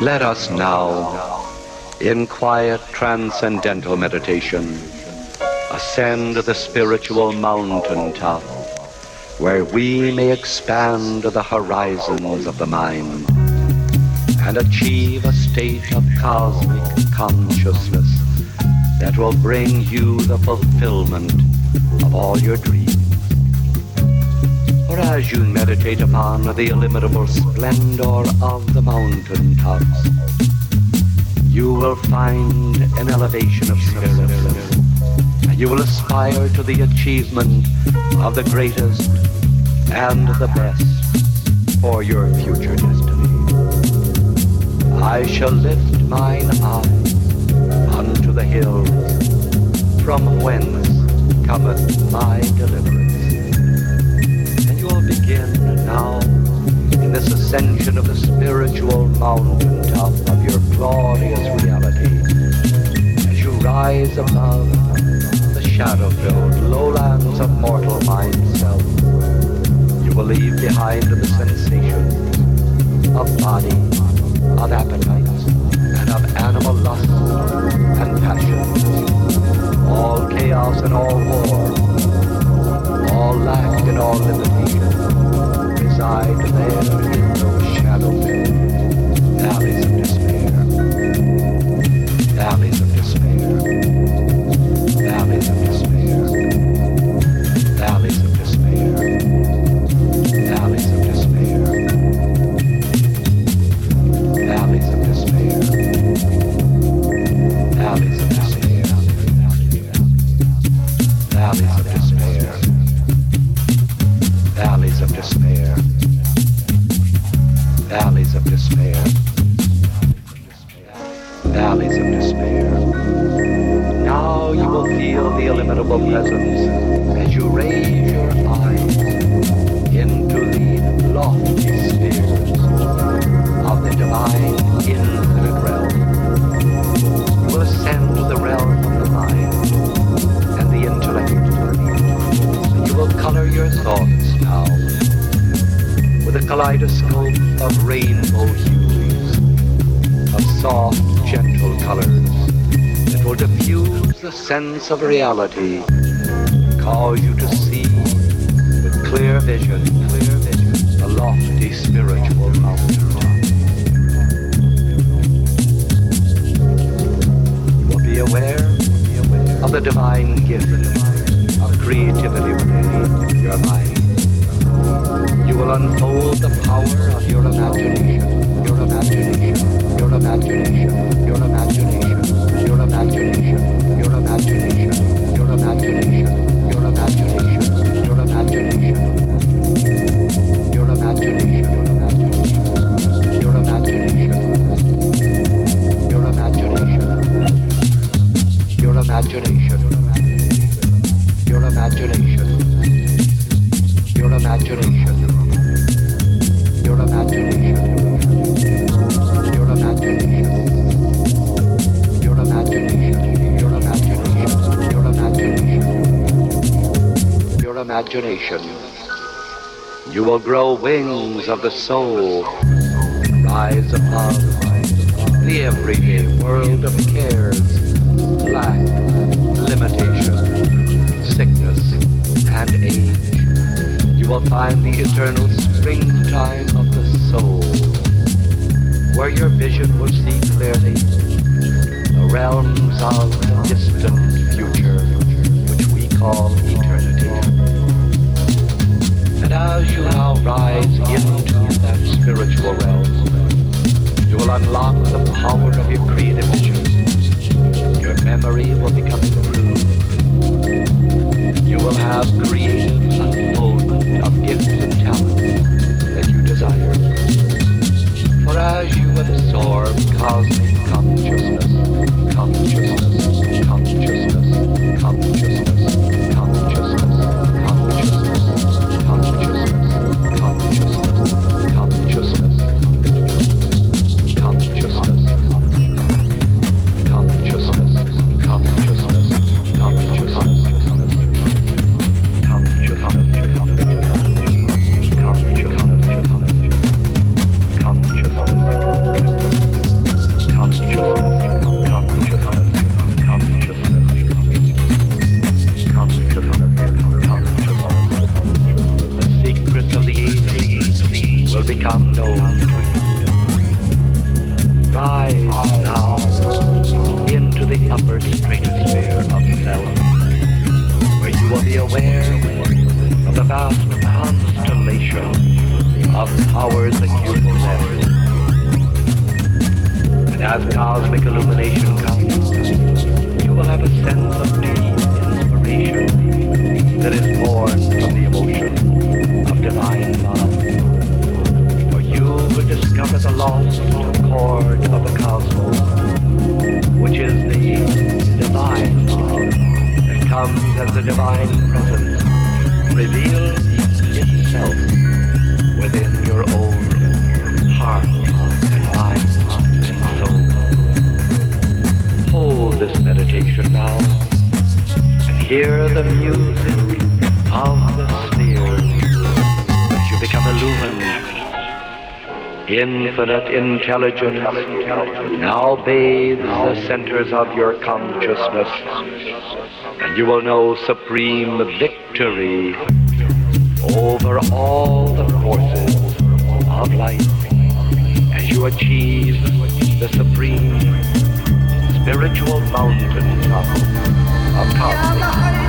Let us now, in quiet transcendental meditation, ascend the spiritual mountain top, where we may expand the horizons of the mind and achieve a state of cosmic consciousness that will bring you the fulfillment of all your dreams. As you meditate upon the illimitable splendor of the mountain tops, you will find an elevation of spirit, and you will aspire to the achievement of the greatest and the best for your future destiny. I shall lift mine eyes unto the hills, from whence cometh my deliverance. Now in this ascension of the spiritual mountain top of your glorious reality as you rise above the shadow-filled lowlands of mortal mind self. You will leave behind the sensations of body, of appetites, and of animal lust and passion. All chaos and all war, all lack and all limitation light there. Despair. Valleys of despair. Now you will feel the illimitable presence as you raise your eyes into the lofty spheres of the divine infinite realm. You will ascend the realm of the mind and the intellect. You will color your thoughts kaleidoscope of rainbow hues, of soft, gentle colors that will diffuse the sense of reality, cause you to see with clear vision, clear vision, the lofty spiritual mountain. You will be aware of the divine gift of creativity within your mind. Will unfold the power of your imagination, your imagination, your imagination, your imagination, your imagination, your imagination, your imagination, your imagination, your imagination, your imagination, your imagination, your imagination, your imagination, your imagination, your imagination, your imagination, your imagination, imagination. You will grow wings of the soul and rise above the everyday world of cares, lack, limitation, sickness, and age. You will find the eternal springtime of the soul, where your vision will see clearly the realms of the distant future, which we call eternity. As you now rise into that spiritual realm, you will unlock the power of your creative vision. Your memory will become improved. You will have creative unfoldment of gifts and talents that you desire. For as you absorb cosmic consciousness, consciousness, intelligence now bathes the centers of your consciousness, and you will know supreme victory over all the forces of life as you achieve the supreme spiritual mountaintop of power.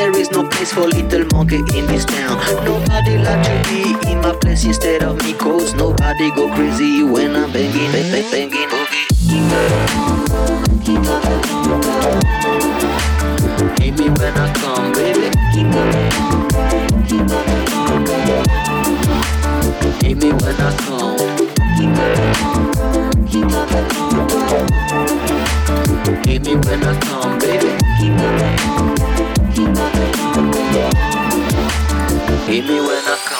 There is no place for little monkey in this town Nobody like to be in my place instead of me Cause nobody go crazy when I'm banging, bang, bang, banging boogie Hear me when I come, baby. Hear me when I come. Hear me when I come, baby. Me when I Hear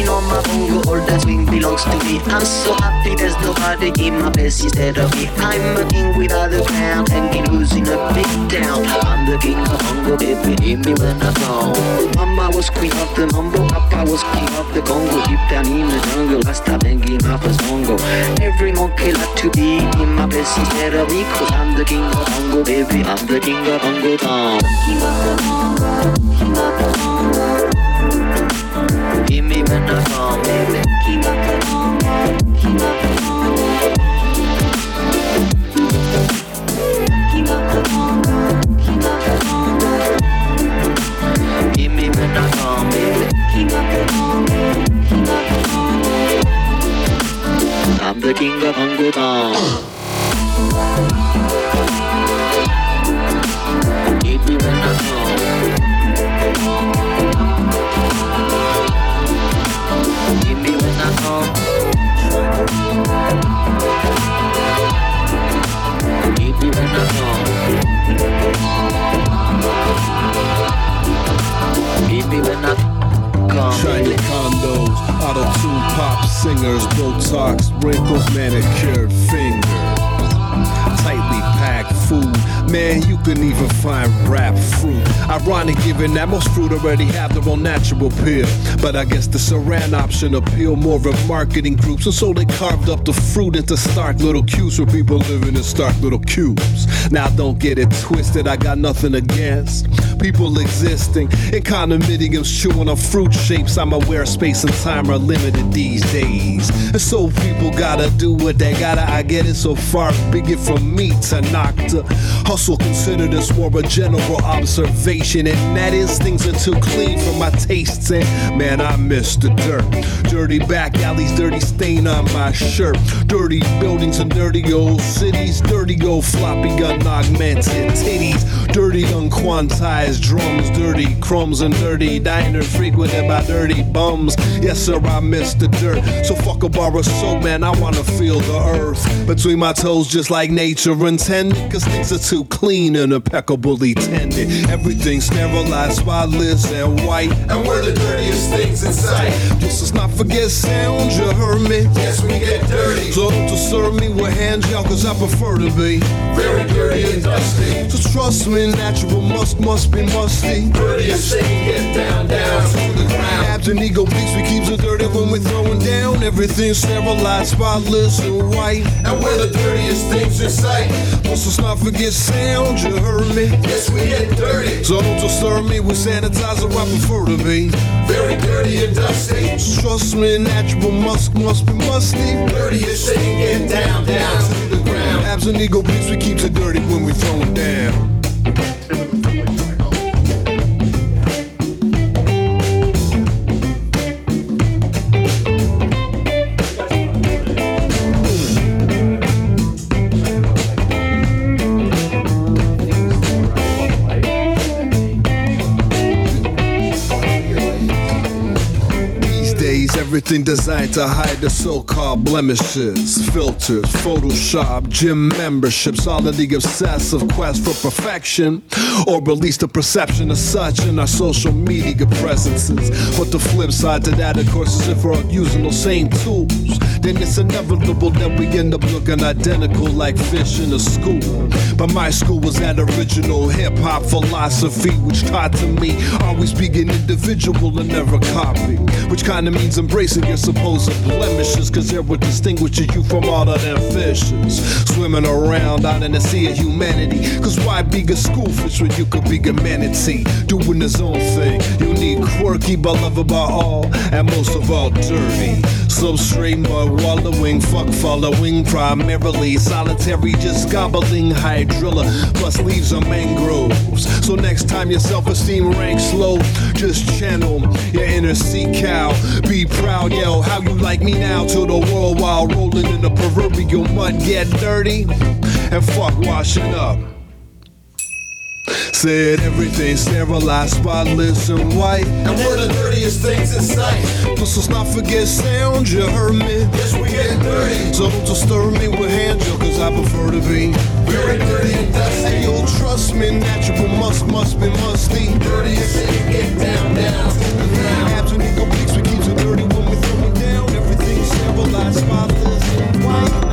Hanging on my bongo, all that swing belongs to me. I'm so happy there's nobody in my place instead of me. I'm a king without a crown, hanging loose in a big town. I'm the king of bongo, baby. Hear me when I come. Mama was queen of the mambo, Papa was king of the Congo. Deep down in the jungle, I stopped hanging my first bongo. Every monkey like to be in my place instead of me, cause I'm the king of bongo, baby. I'm the king of bongo town. Give me when I come, baby. I'm the king of Ango Given that most fruit already have their own natural peel. But I guess the saran option appeal more of marketing groups. And so they carved up the fruit into stark little cubes for people living in stark little cubes. Now don't get it twisted, I got nothing against people existing in condominiums chewing on fruit shapes. I'm aware space and time are limited these days. And so people gotta do what they gotta. I get it so far, be it from me to knock to hustle. Consider this more a general observation, and that is things are too clean for my tastes. And man, I miss the dirt. Dirty back alleys, dirty stain on my shirt. Dirty buildings and dirty old cities. Dirty old floppy gun augmented titties. Dirty unquantized drums. Dirty. Crumbs and dirty diner frequented by dirty bums. Yes, sir, I miss the dirt. So fuck a bar of soap, man. I wanna feel the earth between my toes, just like nature intended. Cause things are too clean and impeccably tended. Everything sterilized, spotless, and white. And we're the dirtiest things in sight. Just let's not forget sound, you heard me. Yes, we get dirty. So to serve me with hand gel, cause I prefer to be very dirty and dusty. So trust me, natural must must be musty. Dirtiest thing, get down, down to the ground. Abs and ego beats, we keeps it dirty when we're throwing down. Everything sterilized, spotless, and white. And we're the dirtiest things in sight. Plus, let's not forget sound, you heard me. Yes, we get dirty. So don't disturb me with sanitizer, I prefer to be very dirty and dusty. Trust me, natural must, must be musty. Dirtiest thing, get down, down to the ground. Abs and ego beats, we keeps it dirty when we throw it down. Everything designed to hide the so-called blemishes, filters, Photoshop, gym memberships, all of the obsessive quest for perfection, or at least the perception of such in our social media presences. But the flip side to that, of course, is if we're using those same tools, then it's inevitable that we end up looking identical like fish in a school. But my school was that original hip hop philosophy, which taught to me always be an individual and never copy, which kind of means embrace embracing your supposed blemishes, cause they're what distinguishes you from all of them fishes. Swimming around out in the sea of humanity, cause why be a schoolfish when you could be a manatee? Doing his own thing, unique, quirky, but lovable by all, and most of all dirty. Substrate mud wallowing, fuck following, primarily solitary, just gobbling hydrilla, plus leaves of mangroves. So next time your self-esteem ranks low, just channel your inner sea cow. Be proud, yo, how you like me now to the world while rolling in the proverbial mud, get dirty and fuck washing up. Said everything sterilized, spotless, and white. And we're the dirtiest things in sight. Plus, let's not forget sound, you heard me. Yes, we get dirty. So don't disturb me with hand gel, cause I prefer to be very dirty and dusty. And you'll trust me, natural must, must be musty. Dirtiest thing, get down, down Sterilized, spotless, and white.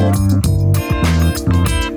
Thank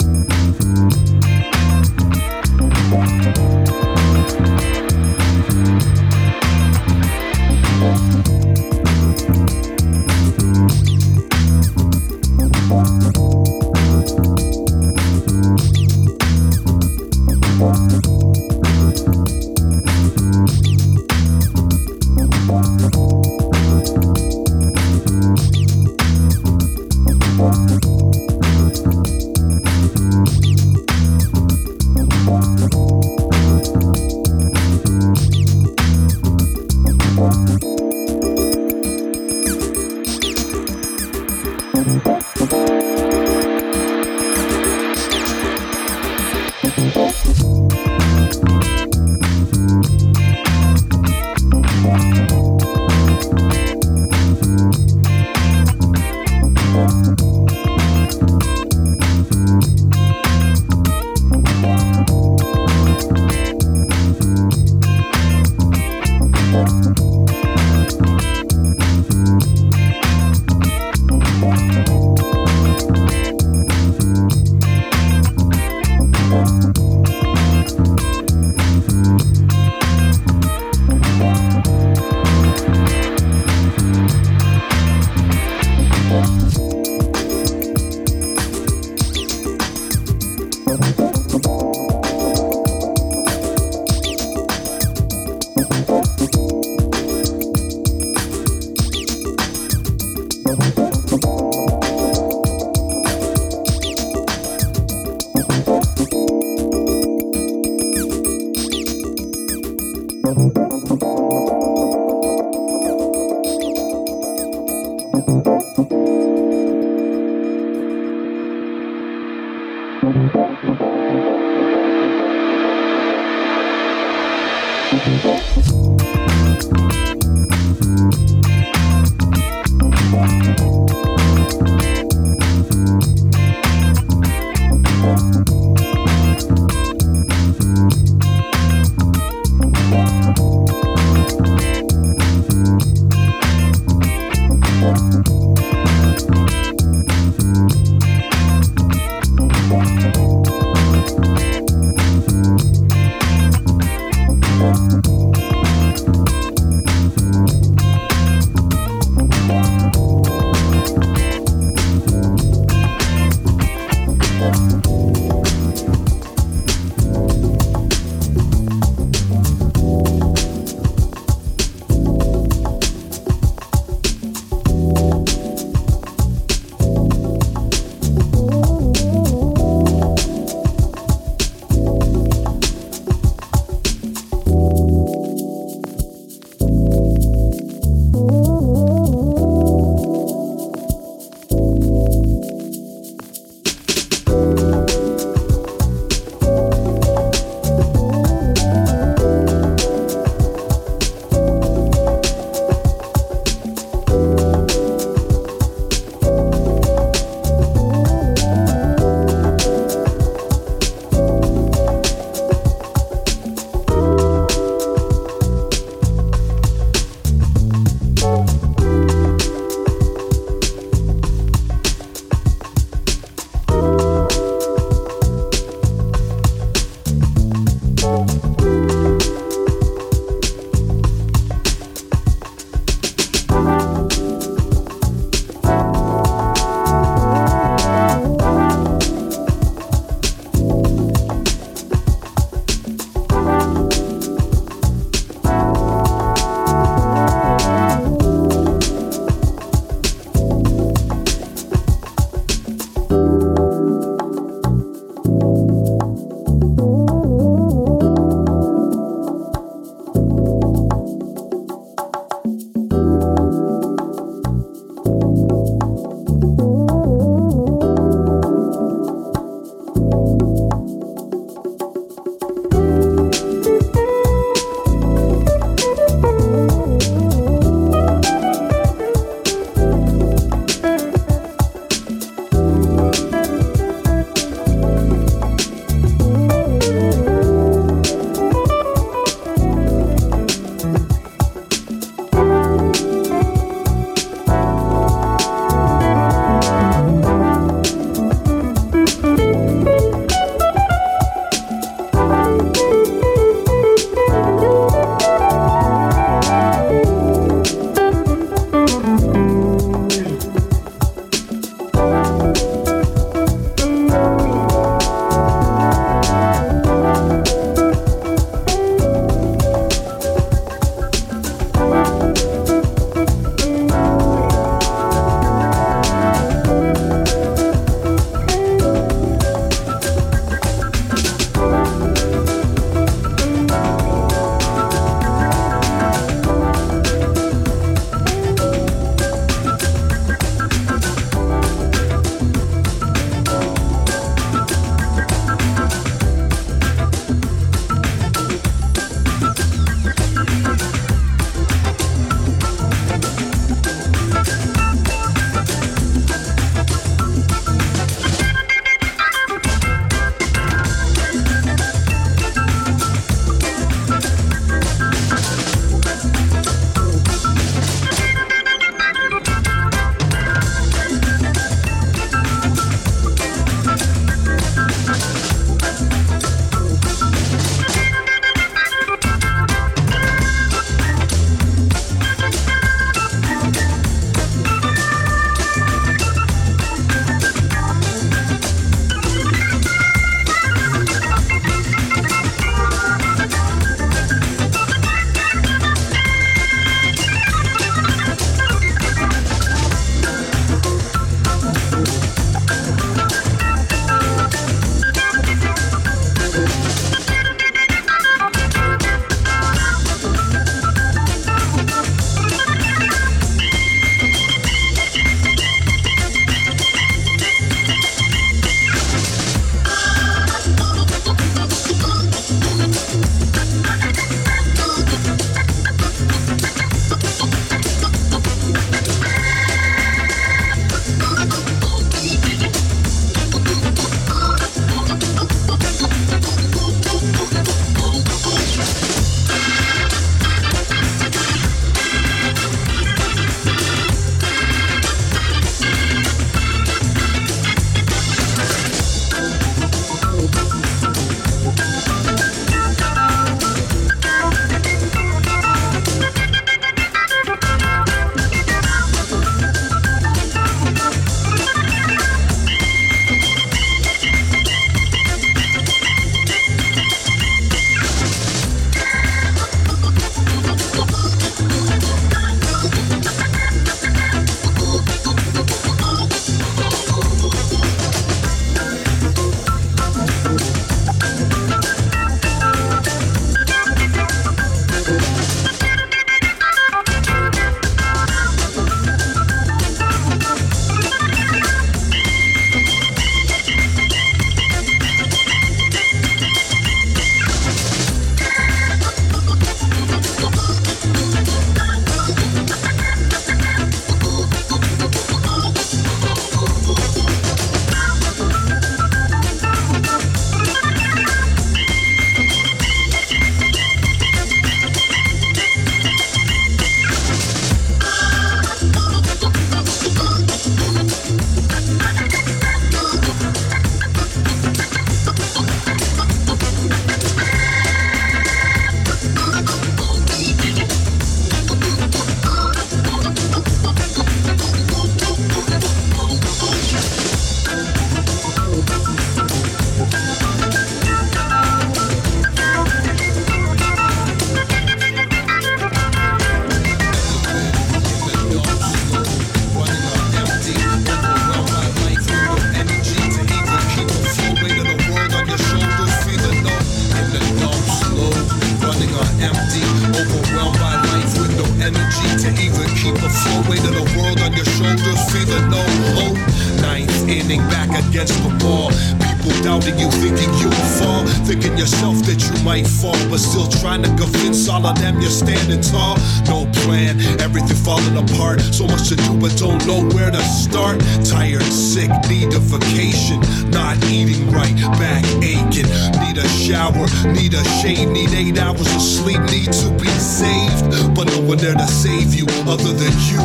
still trying to convince all of them you're standing tall. No plan, everything falling apart. So much to do, but don't know where to start. Tired, sick, need a vacation. Not eating right, back aching. Need a shower, need a shave, need eight hours of sleep, need to be saved. But no one there to save you other than you.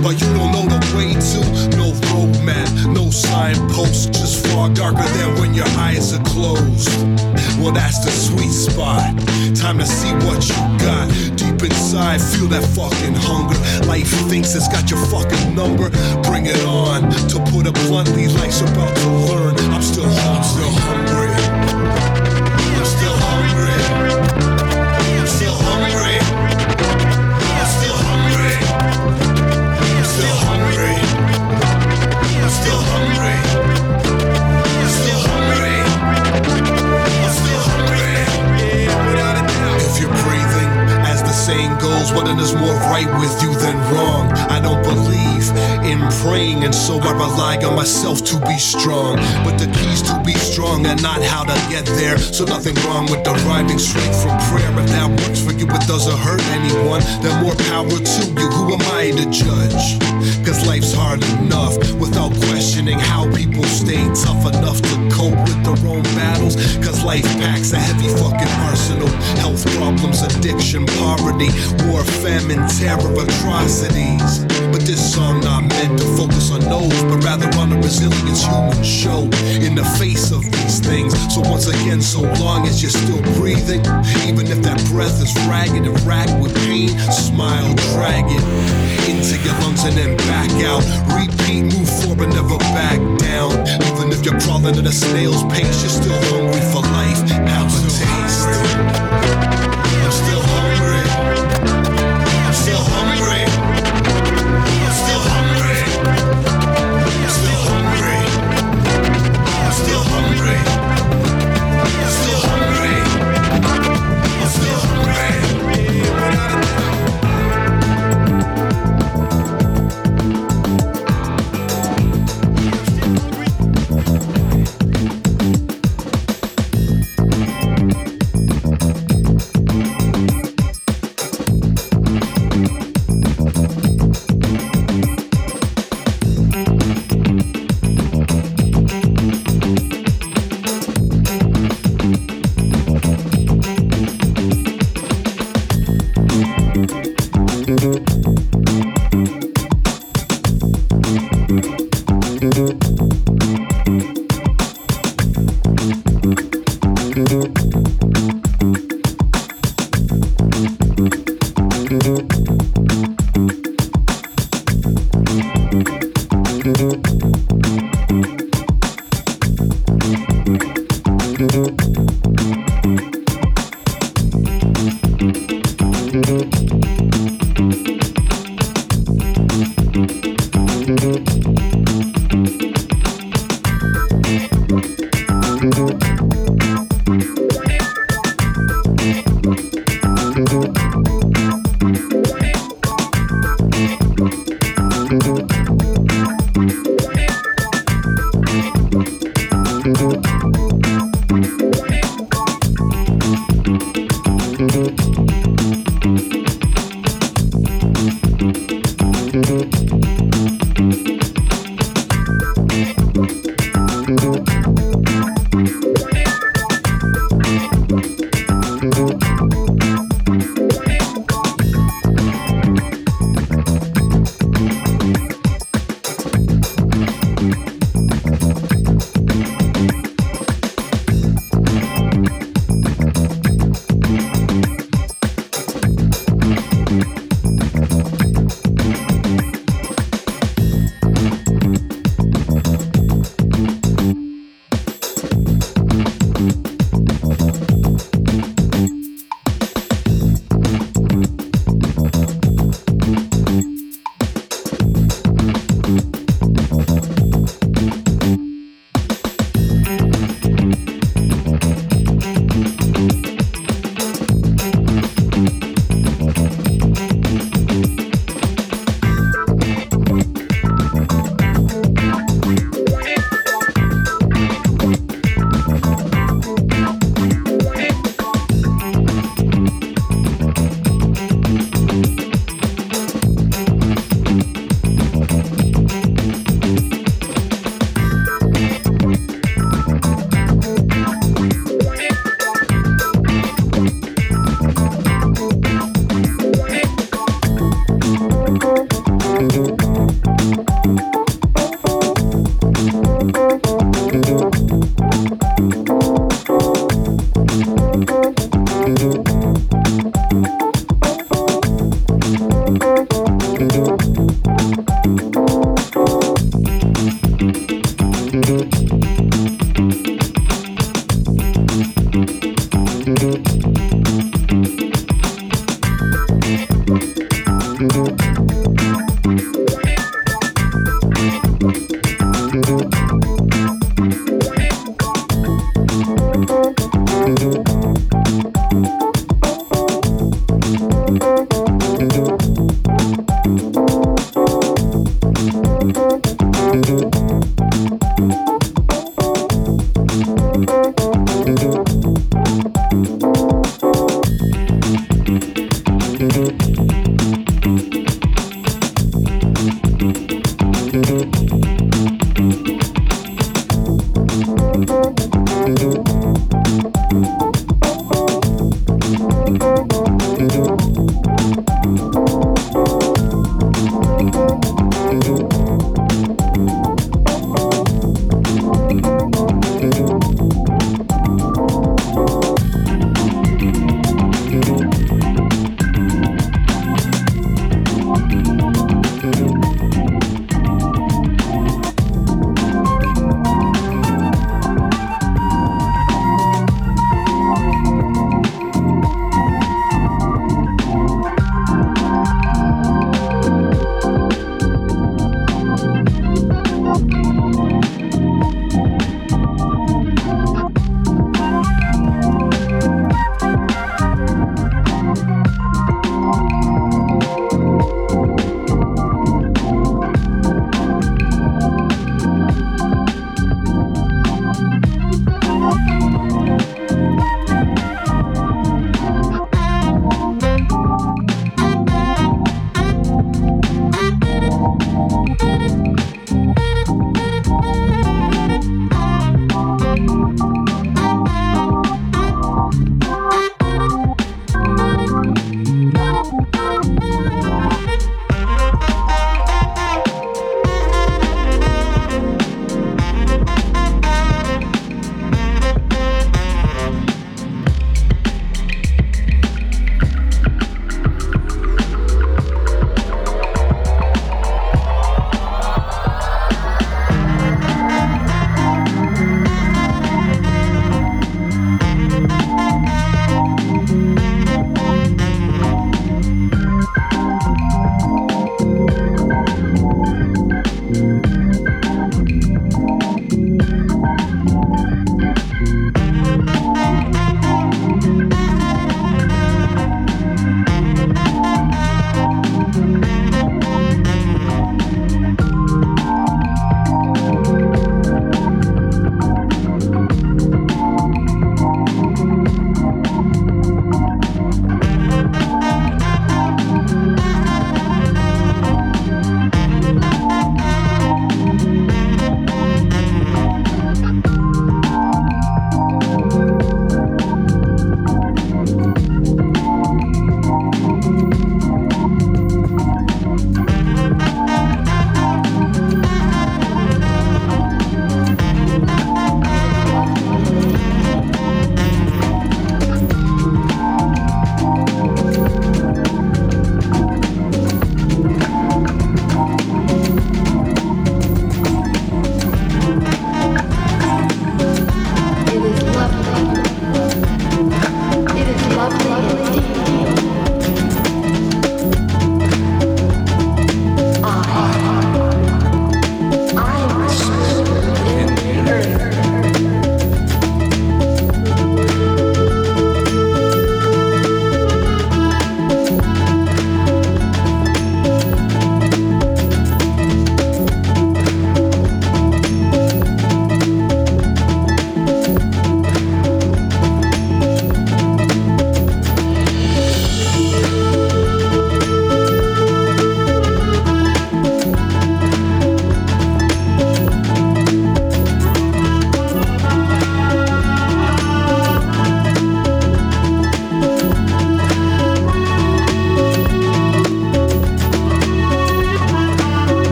But you don't know the way to, no no signpost, just far darker than when your eyes are closed. Well, that's the sweet spot. Time to see what you got. Deep inside, feel that fucking hunger. Life thinks it's got your fucking number. Bring it on. To put it bluntly, life's about to learn. I'm still, I'm still hungry. Goes, what is more right with you than wrong? I don't believe in praying, and so I rely on myself to be strong. But the keys to be strong and not how to get there. So nothing wrong with deriving strength from prayer. If that works for you, it doesn't hurt anyone. Then more power to you. Who am I to judge? Cause life's hard enough without questioning how people stay tough enough to cope with their own battles. Cause life packs a heavy fucking arsenal. Health problems, addiction, poverty, war, famine, terror, atrocities. But this song not meant to focus on those, but rather on the resilience humans show in the face of these things. So once again, so long as you're still breathing, even if that breath is ragged and racked with pain, smile, drag it into your lungs and then back out. Repeat, move forward, never back down. Even if you're crawling at a snail's pace, you're still hungry for life. Have a taste.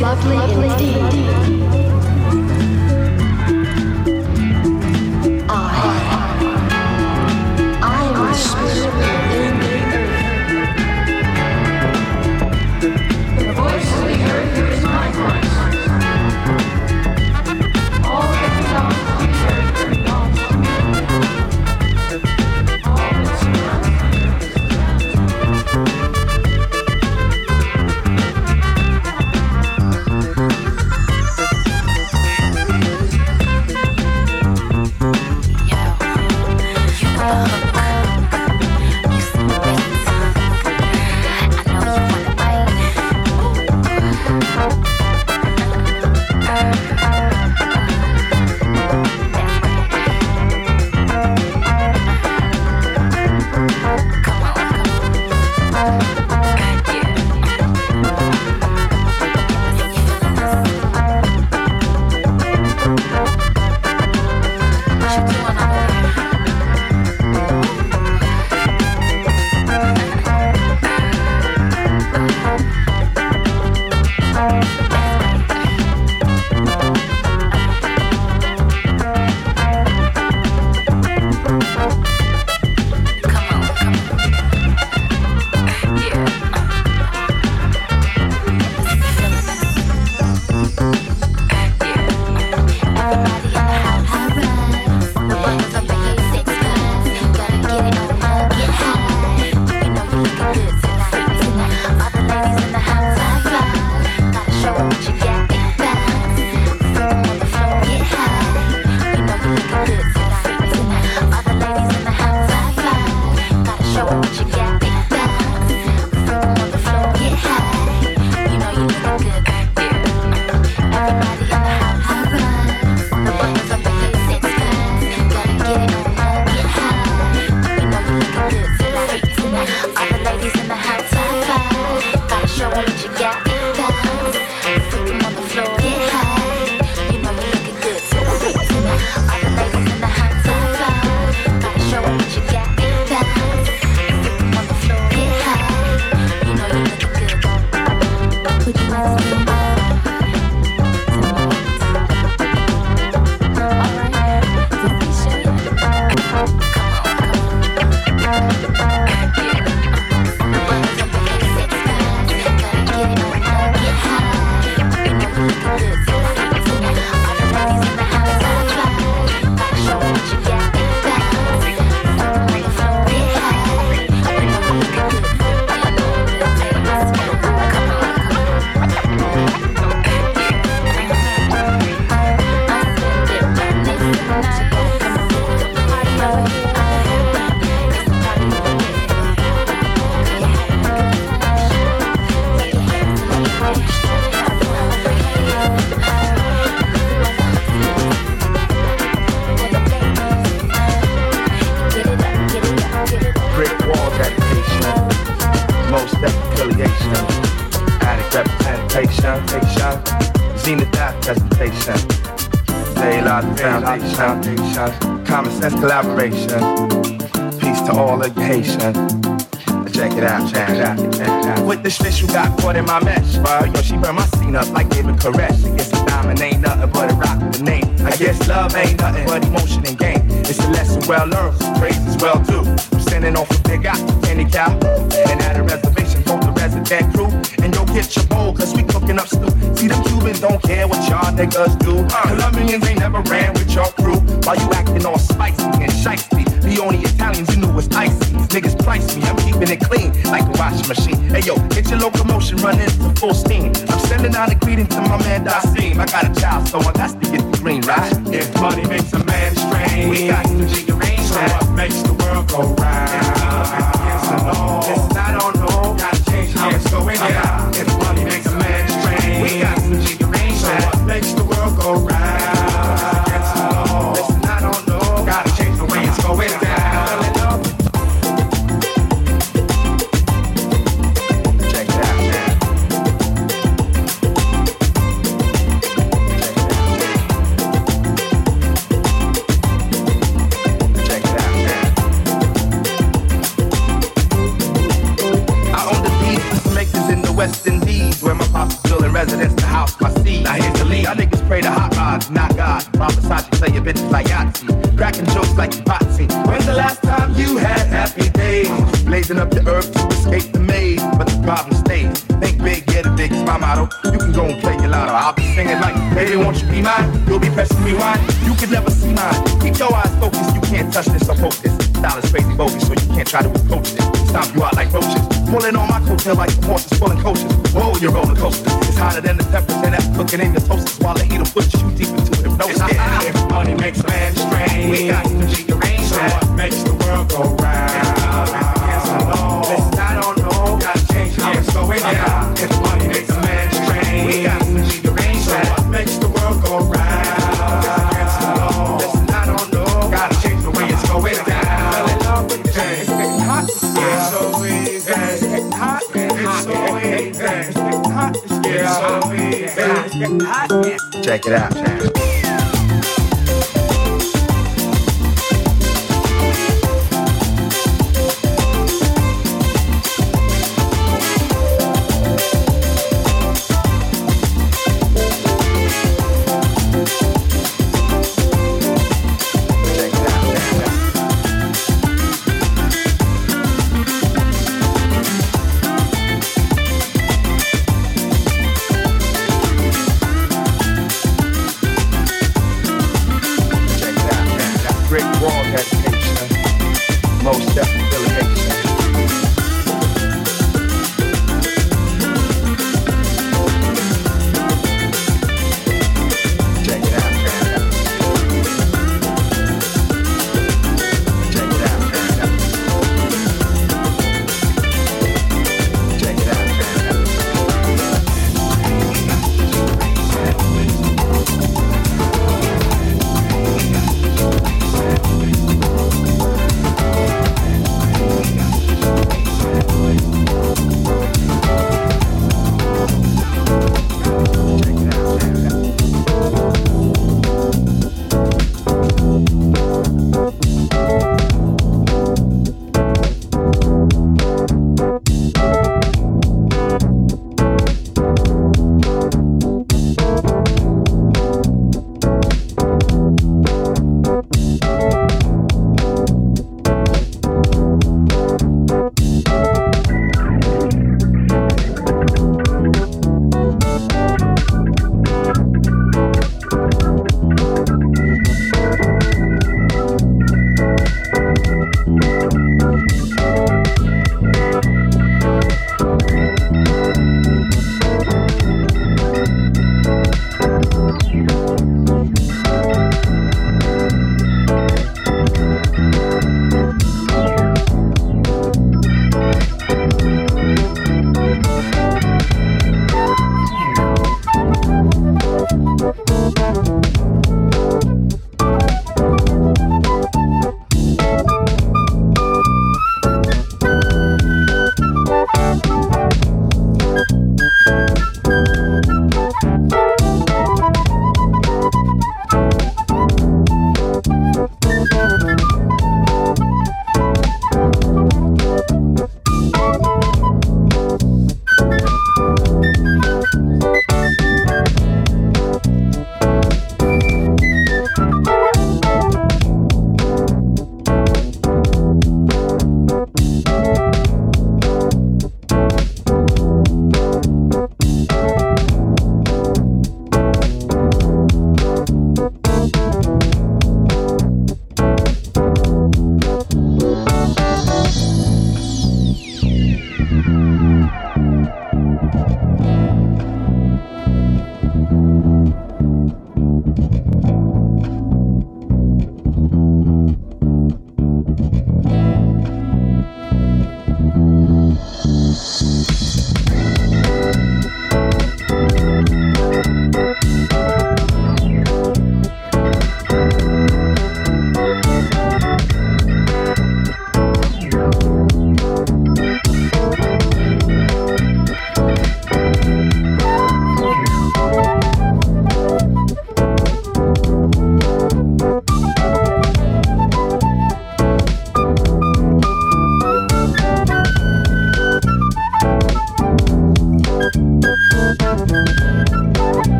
Lovely indeed.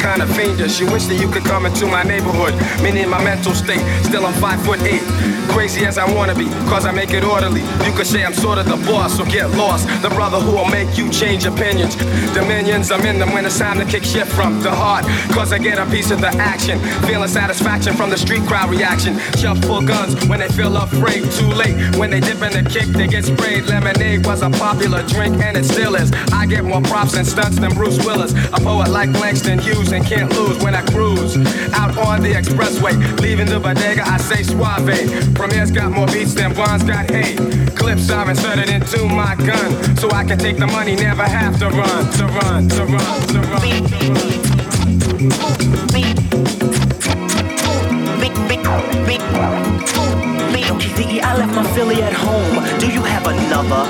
Take this. Kinda. You wish that you could come into my neighborhood. Meaning my mental state. Still I'm five foot eight. Crazy as I wanna be, cause I make it orderly. You could say I'm sort of the boss, so get lost. The brother who will make you change opinions. Dominions, I'm in them when it's time to kick shit from the heart. Cause I get a piece of the action. Feeling satisfaction from the street crowd reaction. Full guns when they feel afraid. Too late when they dip in the kick, they get sprayed. Lemonade was a popular drink and it still is. I get more props and stunts than Bruce Willis. A poet like Langston Hughes and can't lose when I cruise. Out on the expressway, leaving the bodega, I say suave. Premier's got more beats than Bonds got hate. Clips I've inserted into my gun, so I can take the money, never have to run, to run, to run, to run. To run. I left my Philly at home. Do you have another?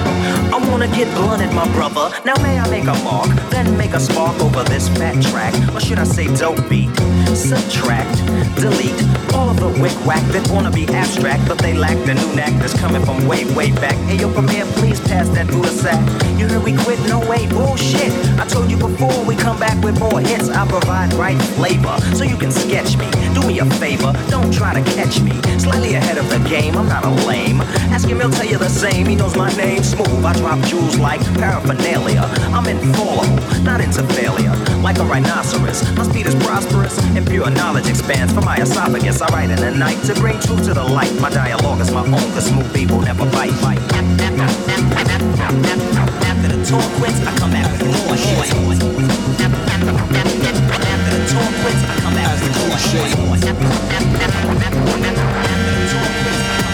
I wanna get blunted, my brother. Now may I make a mark, then make a spark over this fat track, or should I say dope beat? Subtract, delete all of the wick whack that wanna be abstract, but they lack the new knack that's coming from way, way back. Hey yo, Premier, please pass that Buddha sack. You heard we quit? No way, bullshit. I told you before we come back with more hits. I provide right flavor, so you can sketch me. Do me a favor, don't try to catch me. Slightly ahead of the game, I'm not a lame. Ask him, he'll tell you the same. He knows my name, smooth. I drop jewels like paraphernalia. I'm infallible, not into failure. Like a rhinoceros, my speed is prosperous, and pure knowledge expands from my esophagus. I write in the night to bring truth to the light. My dialogue is my own, cause smooth people never bite. After the tour quits, I come back with more hits. After the tour quits, I come back with more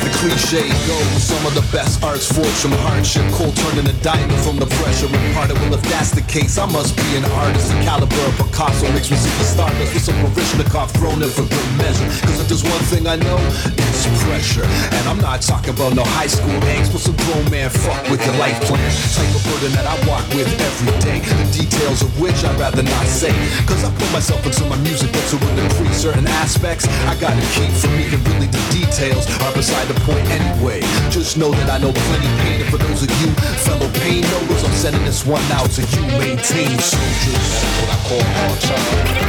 As the cliche goes, some of the best arts forged from hardship. Cold turning a diamond from the pressure imparted. Well, if that's the case, I must be an artist. The caliber of Picasso makes me see the stardust with some Baryshnikov thrown in for good measure. Cause if there's one thing I know, it's pressure. And I'm not talking about no high school angst, but some grown man fuck with your life plan. Type of burden that I walk with every day. The details of which I'd rather not say. Cause I put myself into my music, but to increase certain aspects, I gotta keep from me. And really the details are beside the point anyway. Just know that I know plenty pain. And for those of you fellow pain knowers, I'm sending this one out to you, maintain soldiers. That's what I call hard time.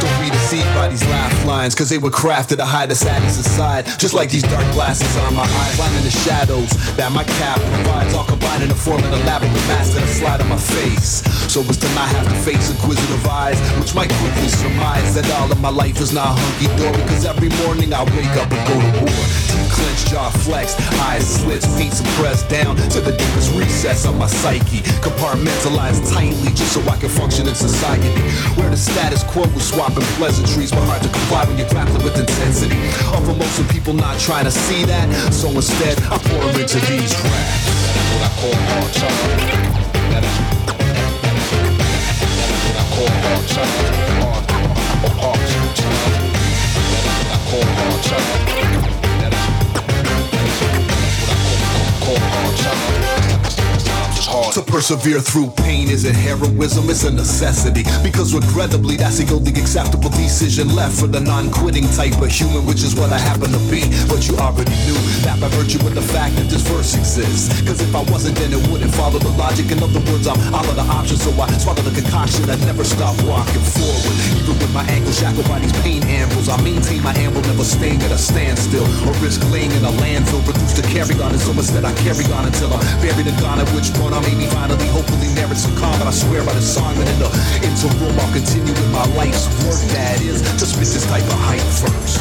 Don't a seed by these laugh lines, cause they were crafted to hide the sadness inside. Just like these dark glasses on my eyes, lining the shadows that my cap provides, all combined in the form of an elaborate mask that slide on my face. So as to not have to face inquisitive eyes, which might quickly surmise that all of my life is not hunky dory. Cause every morning I wake up and go to war. Clenched, jaw flexed, eyes slits, feet suppressed down to the deepest recess of my psyche. Compartmentalized tightly just so I can function in society. Where the status quo was swapping pleasantries, but hard to comply when you're grappling with intensity. Of most of people not trying to see that, so instead I pour them into these raps. That's what I call hard time. That is, what I call hard time. Hard, hard, hard time. That's what I call hard time. Call hard. To persevere through pain isn't heroism, it's a necessity. Because regrettably, that's the only acceptable decision left for the non-quitting type of human, which is what I happen to be. But you already knew that by virtue of the fact that this verse exists. Cause if I wasn't, then it wouldn't follow the logic. In other words, I'm all of the options, so I swallow the concoction that never stop walking forward. Even with my ankle shackled by these pain anvils, I maintain my amble, never staying at a standstill. Or risk laying in a landfill, reduced to carry on, and so much that I carry on until I'm buried in Ghana, which one I may be finally, hopefully merit some calm. But I swear by the song that in the interim, I'll continue with my life's work. That is to spit this type of hype first.